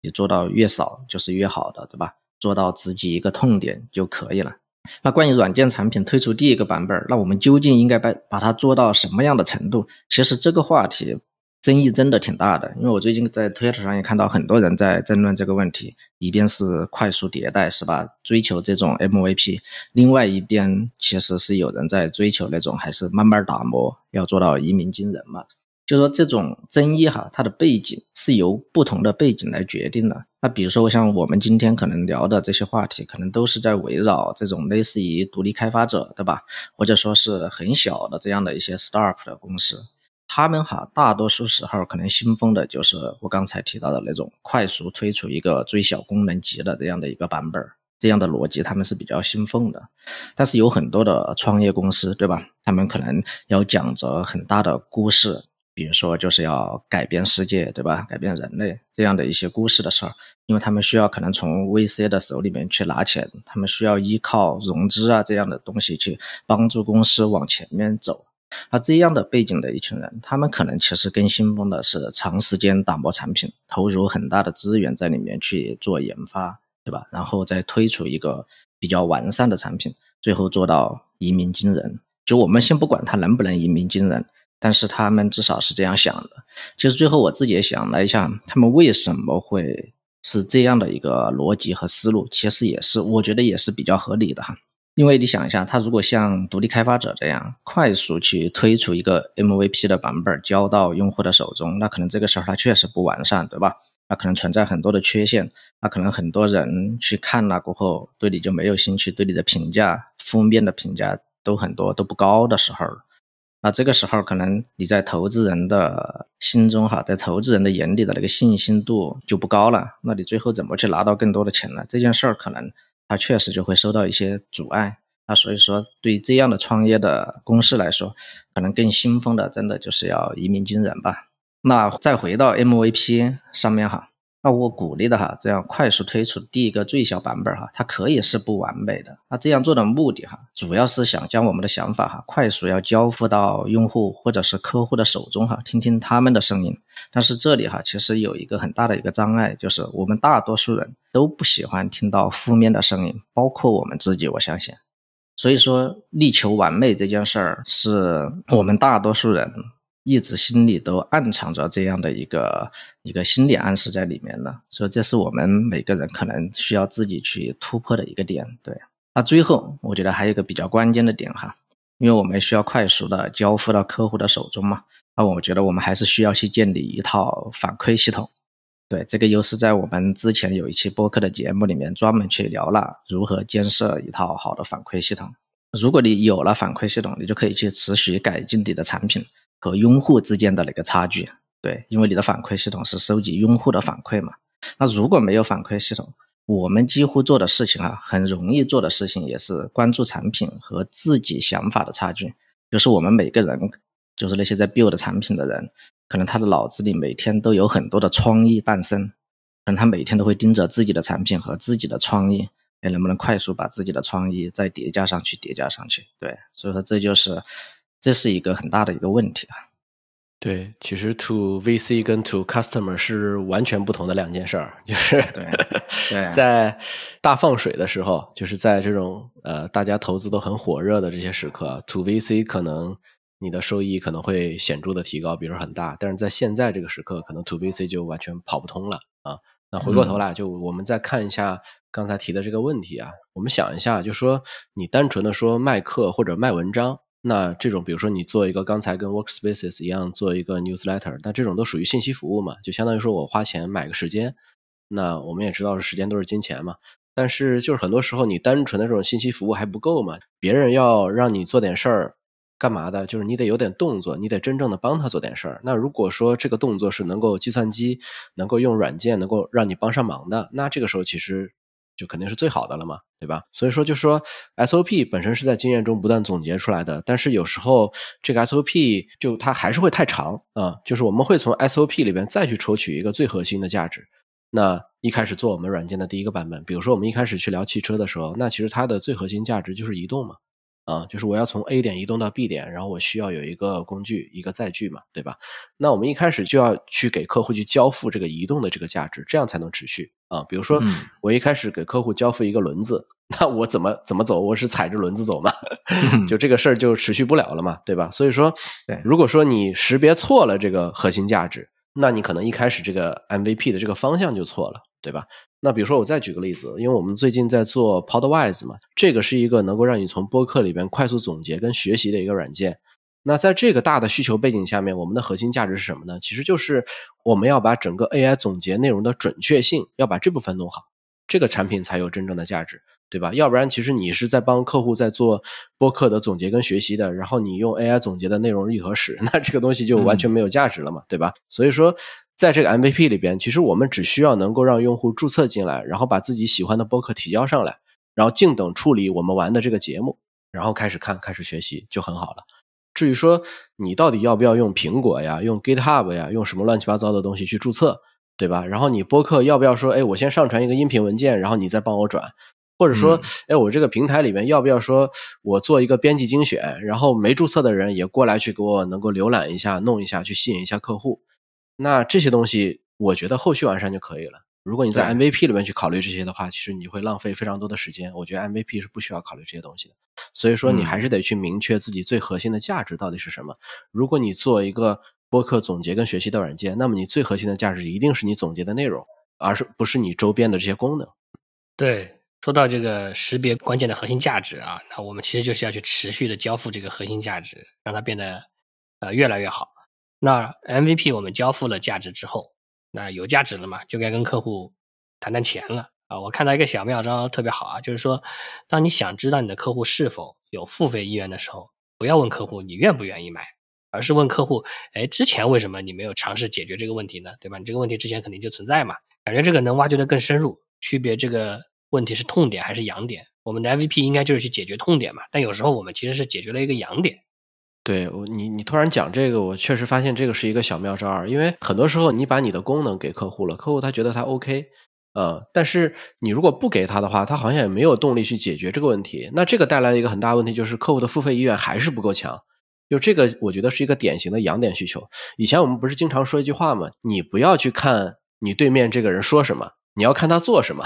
你做到越少就是越好的，对吧？做到自己一个痛点就可以了。那关于软件产品推出第一个版本，那我们究竟应该把把它做到什么样的程度？其实这个话题。争议真的挺大的，因为我最近在推特上也看到很多人在争论这个问题。一边是快速迭代，是吧？追求这种 MVP；另外一边其实是有人在追求那种还是慢慢打磨，要做到一鸣惊人嘛。就说这种争议哈，它的背景是由不同的背景来决定的。那比如说像我们今天可能聊的这些话题，可能都是在围绕这种类似于独立开发者，对吧？或者说是很小的这样的一些 startup 的公司。他们哈，大多数时候可能信奉的就是我刚才提到的那种快速推出一个最小功能级的这样的一个版本，这样的逻辑他们是比较信奉的。但是有很多的创业公司，对吧？他们可能要讲着很大的故事，比如说就是要改变世界，对吧？改变人类这样的一些故事的时候，因为他们需要可能从 VC 的手里面去拿钱，他们需要依靠融资啊这样的东西去帮助公司往前面走。那这样的背景的一群人，他们可能其实更信奉的是长时间打磨产品，投入很大的资源在里面去做研发，对吧？然后再推出一个比较完善的产品，最后做到一鸣惊人。就我们先不管他能不能一鸣惊人，但是他们至少是这样想的。其实最后我自己也想了一下，他们为什么会是这样的一个逻辑和思路？其实也是，我觉得也是比较合理的哈。因为你想一下，他如果像独立开发者这样快速去推出一个 MVP 的版本交到用户的手中，那可能这个时候它确实不完善，对吧？那可能存在很多的缺陷，那可能很多人去看了过后对你就没有兴趣，对你的评价负面的评价都很多都不高的时候，那这个时候可能你在投资人的心中哈，在投资人的眼里的那个信心度就不高了，那你最后怎么去拿到更多的钱呢？这件事儿可能。它确实就会受到一些阻碍，那所以说对这样的创业的公司来说，可能更兴奋的，真的就是要一鸣惊人吧。那再回到 MVP 上面哈。那我鼓励的哈，这样快速推出第一个最小版本哈，它可以是不完美的。那这样做的目的哈，主要是想将我们的想法哈，快速要交付到用户或者是客户的手中哈，听听他们的声音。但是这里哈，其实有一个很大的一个障碍，就是我们大多数人都不喜欢听到负面的声音，包括我们自己，我相信。所以说，力求完美这件事儿，是我们大多数人。一直心里都暗藏着这样的一个一个心理暗示在里面呢，所以这是我们每个人可能需要自己去突破的一个点。对，那最后我觉得还有一个比较关键的点哈，因为我们需要快速的交付到客户的手中嘛，那我觉得我们还是需要去建立一套反馈系统。对，这个又是在我们之前有一期播客的节目里面专门去聊了如何建设一套好的反馈系统。如果你有了反馈系统，你就可以去持续改进你的产品。和用户之间的那个差距，对，因为你的反馈系统是收集用户的反馈嘛。那如果没有反馈系统，我们几乎做的事情啊，很容易做的事情也是关注产品和自己想法的差距。就是我们每个人，就是那些在 build 产品的人，可能他的脑子里每天都有很多的创意诞生，可能他每天都会盯着自己的产品和自己的创意，哎，能不能快速把自己的创意再叠加上去，叠加上去？对，所以说这就是。这是一个很大的一个问题啊！对，其实 to VC 跟 to customer 是完全不同的两件事儿。就是对，*laughs* 在大放水的时候，就是在这种呃大家投资都很火热的这些时刻，to VC 可能你的收益可能会显著的提高，比如说很大。但是在现在这个时刻，可能 to VC 就完全跑不通了啊。那回过头来，就我们再看一下刚才提的这个问题啊，我们想一下，就说你单纯的说卖课或者卖文章，那这种比如说你做一个刚才跟 Workspaces 一样做一个 newsletter，那这种都属于信息服务嘛，就相当于说我花钱买个时间。那我们也知道，时间都是金钱嘛。但是就是很多时候，你单纯的这种信息服务还不够嘛。别人要让你做点事儿，干嘛的？就是你得有点动作，你得真正的帮他做点事儿。那如果说这个动作是能够计算机能够用软件能够让你帮上忙的，那这个时候其实就肯定是最好的了嘛，对吧？所以说，就说 SOP 本身是在经验中不断总结出来的，但是有时候这个 SOP 就它还是会太长啊。就是我们会从 SOP 里边再去抽取一个最核心的价值。那一开始做我们软件的第一个版本，比如说我们一开始去聊汽车的时候，那其实它的最核心价值就是移动嘛，啊，就是我要从 A 点移动到 B 点，然后我需要有一个工具，一个载具嘛，对吧？那我们一开始就要去给客户去交付这个移动的这个价值，这样才能持续啊。比如说我一开始给客户交付一个轮子，那我怎么怎么走？我是踩着轮子走嘛，就这个事儿就持续不了了嘛，对吧？所以说，如果说你识别错了这个核心价值。那你可能一开始这个 MVP 的这个方向就错了，对吧？那比如说我再举个例子，因为我们最近在做 Podwise 嘛，这个是一个能够让你从播客里边快速总结跟学习的一个软件。那在这个大的需求背景下面，我们的核心价值是什么呢？其实就是我们要把整个 AI 总结内容的准确性，要把这部分弄好，这个产品才有真正的价值。对吧？要不然，其实你是在帮客户在做播客的总结跟学习的，然后你用 AI 总结的内容一核实，*laughs* 那这个东西就完全没有价值了嘛，对吧？所以说，在这个 MVP 里边，其实我们只需要能够让用户注册进来，然后把自己喜欢的播客提交上来，然后静等处理我们玩的这个节目，然后开始看，开始学习就很好了。至于说你到底要不要用苹果呀，用 GitHub 呀，用什么乱七八糟的东西去注册，对吧？然后你播客要不要说，哎，我先上传一个音频文件，然后你再帮我转。或者说，哎，我这个平台里面要不要说，我做一个编辑精选，然后没注册的人也过来去给我能够浏览一下、弄一下，去吸引一下客户。那这些东西，我觉得后续完善就可以了。如果你在 MVP 里面去考虑这些的话，其实你会浪费非常多的时间。我觉得 MVP 是不需要考虑这些东西的。所以说，你还是得去明确自己最核心的价值到底是什么。如果你做一个播客总结跟学习的软件，那么你最核心的价值一定是你总结的内容，而是不是你周边的这些功能。对。说到这个识别关键的核心价值啊，那我们其实就是要去持续的交付这个核心价值，让它变得呃越来越好。那 MVP 我们交付了价值之后，那有价值了嘛，就该跟客户谈谈钱了啊。我看到一个小妙招特别好啊，就是说，当你想知道你的客户是否有付费意愿的时候，不要问客户你愿不愿意买，而是问客户，哎，之前为什么你没有尝试解决这个问题呢？对吧？你这个问题之前肯定就存在嘛，感觉这个能挖掘的更深入，区别这个。问题是痛点还是痒点？我们的 MVP 应该就是去解决痛点嘛。但有时候我们其实是解决了一个痒点。对，我你你突然讲这个，我确实发现这个是一个小妙招。因为很多时候你把你的功能给客户了，客户他觉得他 OK，呃，但是你如果不给他的话，他好像也没有动力去解决这个问题。那这个带来一个很大问题就是客户的付费意愿还是不够强。就这个，我觉得是一个典型的痒点需求。以前我们不是经常说一句话吗？你不要去看你对面这个人说什么，你要看他做什么。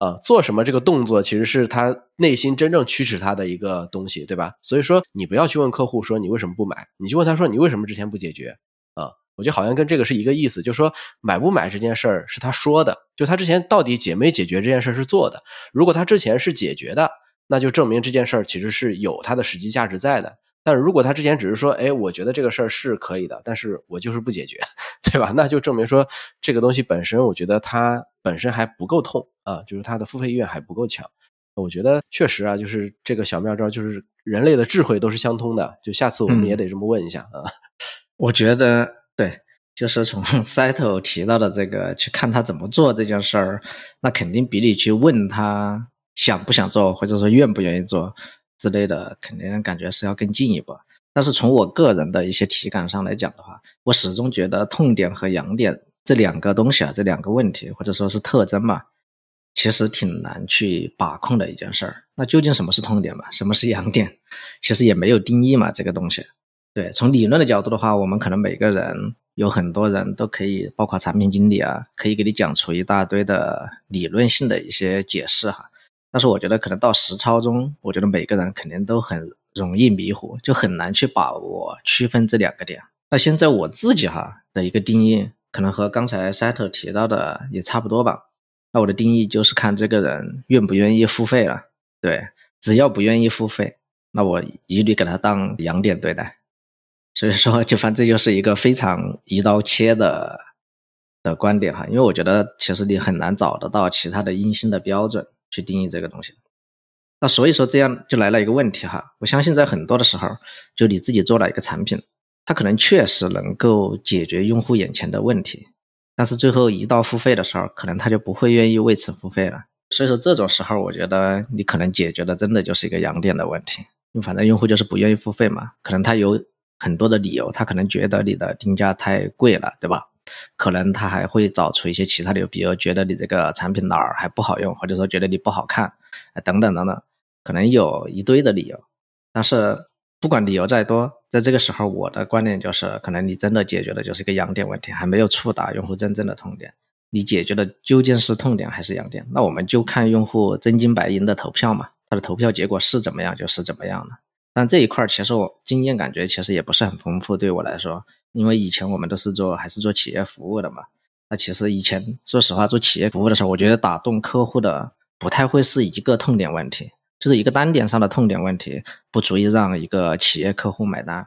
啊，做什么这个动作其实是他内心真正驱使他的一个东西，对吧？所以说你不要去问客户说你为什么不买，你就问他说你为什么之前不解决啊？我觉得好像跟这个是一个意思，就是说买不买这件事儿是他说的，就他之前到底解没解决这件事是做的。如果他之前是解决的，那就证明这件事儿其实是有它的实际价值在的。但是如果他之前只是说，哎，我觉得这个事儿是可以的，但是我就是不解决，*laughs* 对吧？那就证明说这个东西本身，我觉得它本身还不够痛啊，就是它的付费意愿还不够强。我觉得确实啊，就是这个小妙招，就是人类的智慧都是相通的。就下次我们也得这么问一下啊。*laughs* 我觉得对，就是从 *laughs* Settle 提到的这个去看他怎么做这件事儿，那肯定比你去问他想不想做，或者说愿不愿意做。之类的，肯定感觉是要更进一步。但是从我个人的一些体感上来讲的话，我始终觉得痛点和痒点这两个东西啊，这两个问题或者说是特征嘛，其实挺难去把控的一件事儿。那究竟什么是痛点嘛？什么是痒点？其实也没有定义嘛，这个东西。对，从理论的角度的话，我们可能每个人有很多人都可以，包括产品经理啊，可以给你讲出一大堆的理论性的一些解释哈。但是我觉得可能到实操中，我觉得每个人肯定都很容易迷糊，就很难去把握区分这两个点。那现在我自己哈的一个定义，可能和刚才 SET 提到的也差不多吧。那我的定义就是看这个人愿不愿意付费了。对，只要不愿意付费，那我一律给他当养点对待。所以说，就反正就是一个非常一刀切的的观点哈。因为我觉得其实你很难找得到其他的阴性的标准去定义这个东西。那所以说这样就来了一个问题哈。我相信在很多的时候，就你自己做了一个产品，它可能确实能够解决用户眼前的问题。但是最后一到付费的时候，可能他就不会愿意为此付费了。所以说这种时候，我觉得你可能解决的真的就是一个养点的问题。因为反正用户就是不愿意付费嘛，可能他有很多的理由，他可能觉得你的定价太贵了，对吧？可能他还会找出一些其他的，比如觉得你这个产品哪儿还不好用，或者说觉得你不好看，等等等等，可能有一堆的理由。但是不管理由再多，在这个时候，我的观点就是，可能你真的解决的就是一个痒点问题，还没有触达用户真正的痛点。你解决的究竟是痛点还是痒点？那我们就看用户真金白银的投票嘛，他的投票结果是怎么样就是怎么样的。但这一块其实我经验感觉其实也不是很丰富，对我来说，因为以前我们都是做还是做企业服务的嘛。那其实以前说实话做企业服务的时候，我觉得打动客户的不太会是一个痛点问题。就是一个单点上的痛点问题，不足以让一个企业客户买单，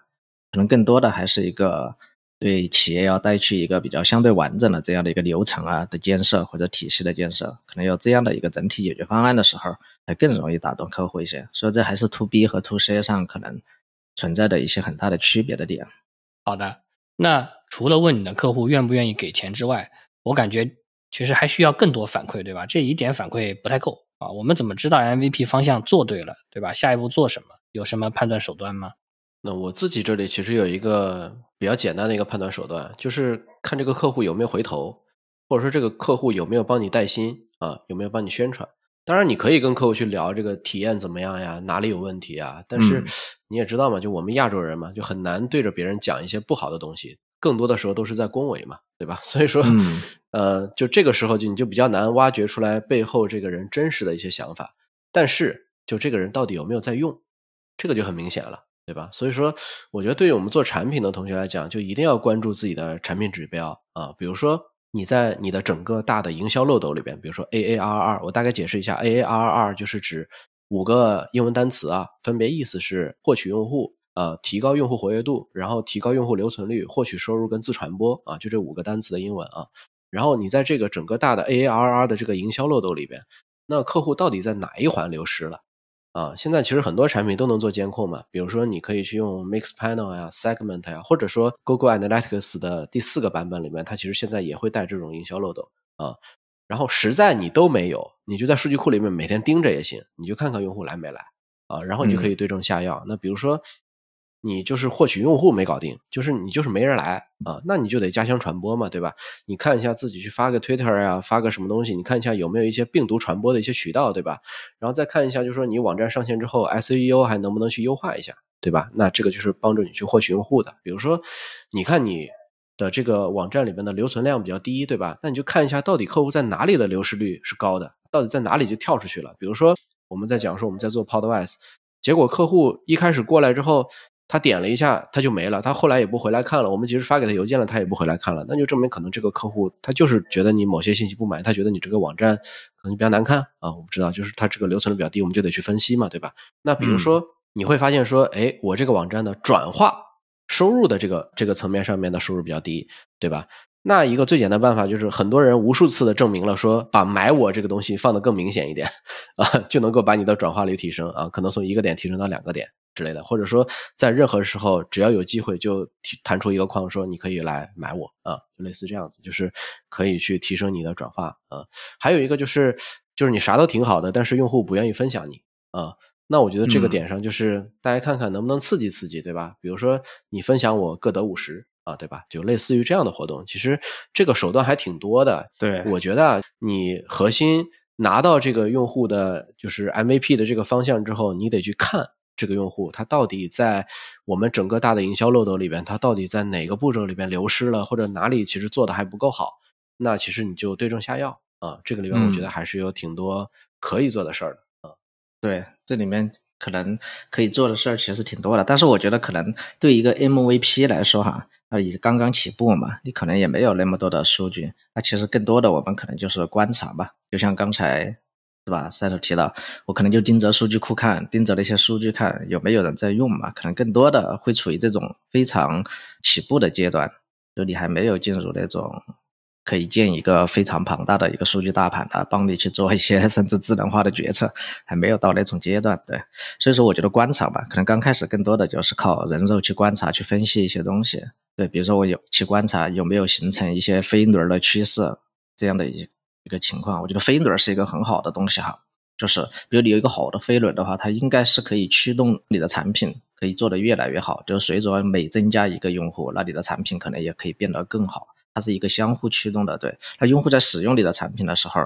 可能更多的还是一个对企业要带去一个比较相对完整的这样的一个流程啊的建设或者体系的建设，可能有这样的一个整体解决方案的时候，才更容易打动客户一些。所以这还是 to B 和 to C 上可能存在的一些很大的区别的点。好的，那除了问你的客户愿不愿意给钱之外，我感觉其实还需要更多反馈，对吧？这一点反馈不太够。啊，我们怎么知道 MVP 方向做对了，对吧？下一步做什么？有什么判断手段吗？那我自己这里其实有一个比较简单的一个判断手段，就是看这个客户有没有回头，或者说这个客户有没有帮你带薪啊，有没有帮你宣传。当然，你可以跟客户去聊这个体验怎么样呀，哪里有问题啊。但是你也知道嘛，就我们亚洲人嘛，就很难对着别人讲一些不好的东西。更多的时候都是在恭维嘛，对吧？*laughs* 所以说，呃，就这个时候就你就比较难挖掘出来背后这个人真实的一些想法。但是，就这个人到底有没有在用，这个就很明显了，对吧？所以说，我觉得对于我们做产品的同学来讲，就一定要关注自己的产品指标啊。比如说你在你的整个大的营销漏斗里边，比如说 AARR，我大概解释一下，AARR 就是指五个英文单词啊，分别意思是获取用户。呃，提高用户活跃度，然后提高用户留存率，获取收入跟自传播啊，就这五个单词的英文啊。然后你在这个整个大的 AARR 的这个营销漏斗里边，那客户到底在哪一环流失了啊？现在其实很多产品都能做监控嘛，比如说你可以去用 Mixpanel 呀、Segment 呀，或者说 Google Analytics 的第四个版本里面，它其实现在也会带这种营销漏斗啊。然后实在你都没有，你就在数据库里面每天盯着也行，你就看看用户来没来啊，然后你就可以对症下药。那比如说。你就是获取用户没搞定，就是你就是没人来啊，那你就得加强传播嘛，对吧？你看一下自己去发个 Twitter 呀，发个什么东西，你看一下有没有一些病毒传播的一些渠道，对吧？然后再看一下，就是说你网站上线之后，SEO 还能不能去优化一下，对吧？那这个就是帮助你去获取用户的。比如说，你看你的这个网站里面的留存量比较低，对吧？那你就看一下到底客户在哪里的流失率是高的，到底在哪里就跳出去了。比如说我们在讲说我们在做 Podwise，结果客户一开始过来之后。他点了一下，他就没了。他后来也不回来看了。我们即使发给他邮件了，他也不回来看了。那就证明可能这个客户他就是觉得你某些信息不满，他觉得你这个网站可能比较难看啊。我不知道，就是他这个留存率比较低，我们就得去分析嘛，对吧？那比如说你会发现说，哎，我这个网站的转化收入的这个这个层面上面的收入比较低，对吧？那一个最简单办法就是，很多人无数次的证明了说，把买我这个东西放的更明显一点 *laughs* 啊，就能够把你的转化率提升啊，可能从一个点提升到两个点。之类的，或者说在任何时候，只要有机会就弹出一个框，说你可以来买我啊，就类似这样子，就是可以去提升你的转化啊。还有一个就是，就是你啥都挺好的，但是用户不愿意分享你啊。那我觉得这个点上，就是大家看看能不能刺激刺激，对吧？比如说你分享我各得五十啊，对吧？就类似于这样的活动，其实这个手段还挺多的。对，我觉得啊，你核心拿到这个用户的就是 MVP 的这个方向之后，你得去看。这个用户他到底在我们整个大的营销漏斗里边，他到底在哪个步骤里边流失了，或者哪里其实做的还不够好？那其实你就对症下药啊。这个里面我觉得还是有挺多可以做的事儿的啊。对，这里面可能可以做的事儿其实挺多的。但是我觉得可能对一个 MVP 来说哈，那你刚刚起步嘛，你可能也没有那么多的数据。那其实更多的我们可能就是观察吧，就像刚才。是吧？赛头提到，我可能就盯着数据库看，盯着那些数据看有没有人在用嘛？可能更多的会处于这种非常起步的阶段，就你还没有进入那种可以建一个非常庞大的一个数据大盘啊，帮你去做一些 *laughs* 甚至智能化的决策，还没有到那种阶段。对，所以说我觉得观察吧，可能刚开始更多的就是靠人肉去观察、去分析一些东西。对，比如说我有去观察有没有形成一些飞轮的趋势这样的一。一个情况，我觉得飞轮是一个很好的东西哈，就是比如你有一个好的飞轮的话，它应该是可以驱动你的产品可以做得越来越好。就是随着每增加一个用户，那你的产品可能也可以变得更好。它是一个相互驱动的，对。那用户在使用你的产品的时候，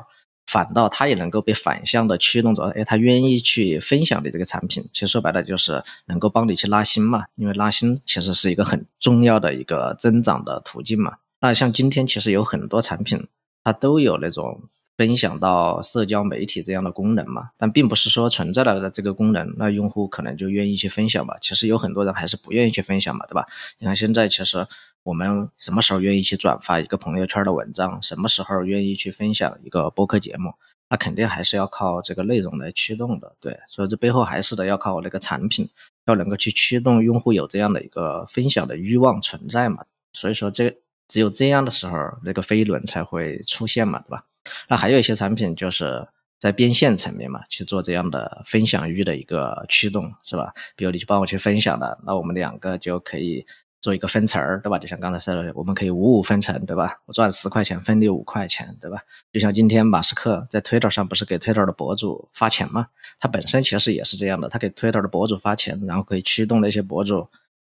反倒他也能够被反向的驱动着，哎，他愿意去分享你这个产品。其实说白了就是能够帮你去拉新嘛，因为拉新其实是一个很重要的一个增长的途径嘛。那像今天其实有很多产品。它都有那种分享到社交媒体这样的功能嘛，但并不是说存在了的这个功能，那用户可能就愿意去分享吧。其实有很多人还是不愿意去分享嘛，对吧？你看现在其实我们什么时候愿意去转发一个朋友圈的文章，什么时候愿意去分享一个播客节目，那肯定还是要靠这个内容来驱动的，对。所以这背后还是得要靠那个产品，要能够去驱动用户有这样的一个分享的欲望存在嘛。所以说这。只有这样的时候，那个飞轮才会出现嘛，对吧？那还有一些产品就是在变现层面嘛，去做这样的分享欲的一个驱动，是吧？比如你去帮我去分享的，那我们两个就可以做一个分成儿，对吧？就像刚才说的，我们可以五五分成，对吧？我赚十块钱，分你五块钱，对吧？就像今天马斯克在 Twitter 上不是给 Twitter 的博主发钱嘛？他本身其实也是这样的，他给 Twitter 的博主发钱，然后可以驱动那些博主。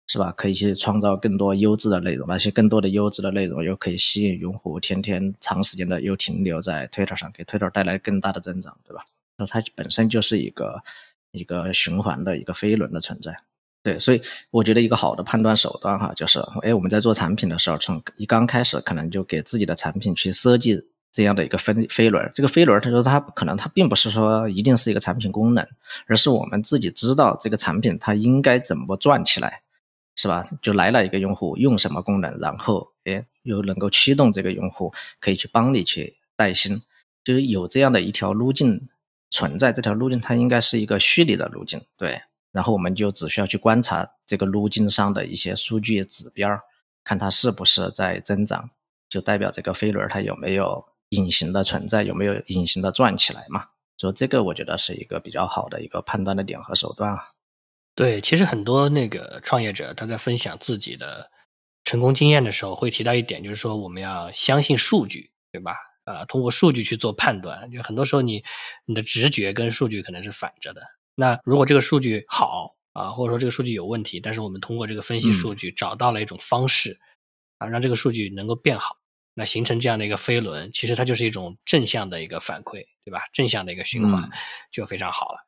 是吧？可以去创造更多优质的内容，那些更多的优质的内容又可以吸引用户，天天长时间的又停留在 Twitter 上，给 Twitter 带来更大的增长，对吧？那它本身就是一个一个循环的一个飞轮的存在，对，所以我觉得一个好的判断手段哈，就是哎，我们在做产品的时候，从一刚开始可能就给自己的产品去设计这样的一个分飞轮，这个飞轮，他说它可能它并不是说一定是一个产品功能，而是我们自己知道这个产品它应该怎么转起来。是吧？就来了一个用户，用什么功能，然后哎，又能够驱动这个用户可以去帮你去带新，就是有这样的一条路径存在。这条路径它应该是一个虚拟的路径，对。然后我们就只需要去观察这个路径上的一些数据指标，看它是不是在增长，就代表这个飞轮它有没有隐形的存在，有没有隐形的转起来嘛？所以这个我觉得是一个比较好的一个判断的点和手段啊。对，其实很多那个创业者他在分享自己的成功经验的时候，会提到一点，就是说我们要相信数据，对吧？啊，通过数据去做判断。就很多时候你你的直觉跟数据可能是反着的。那如果这个数据好啊，或者说这个数据有问题，但是我们通过这个分析数据找到了一种方式啊，让这个数据能够变好，那形成这样的一个飞轮，其实它就是一种正向的一个反馈，对吧？正向的一个循环就非常好了。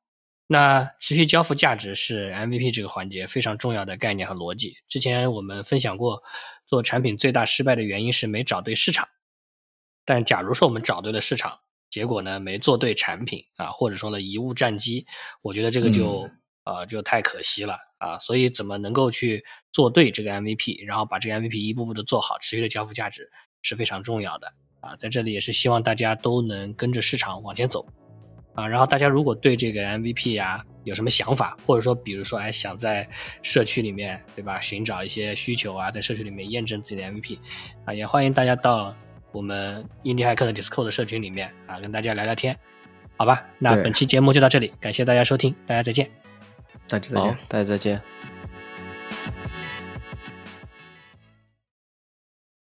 那持续交付价值是 MVP 这个环节非常重要的概念和逻辑。之前我们分享过，做产品最大失败的原因是没找对市场。但假如说我们找对了市场，结果呢没做对产品啊，或者说呢贻误战机，我觉得这个就啊就太可惜了啊。所以怎么能够去做对这个 MVP，然后把这个 MVP 一步步的做好，持续的交付价值是非常重要的啊。在这里也是希望大家都能跟着市场往前走。啊，然后大家如果对这个 MVP 啊有什么想法，或者说比如说哎想在社区里面对吧寻找一些需求啊，在社区里面验证自己的 MVP，啊也欢迎大家到我们印第骇客的 Discord 社群里面啊跟大家聊聊天，好吧？那本期节目就到这里，感谢大家收听，大家再见，大家再见，大家再见。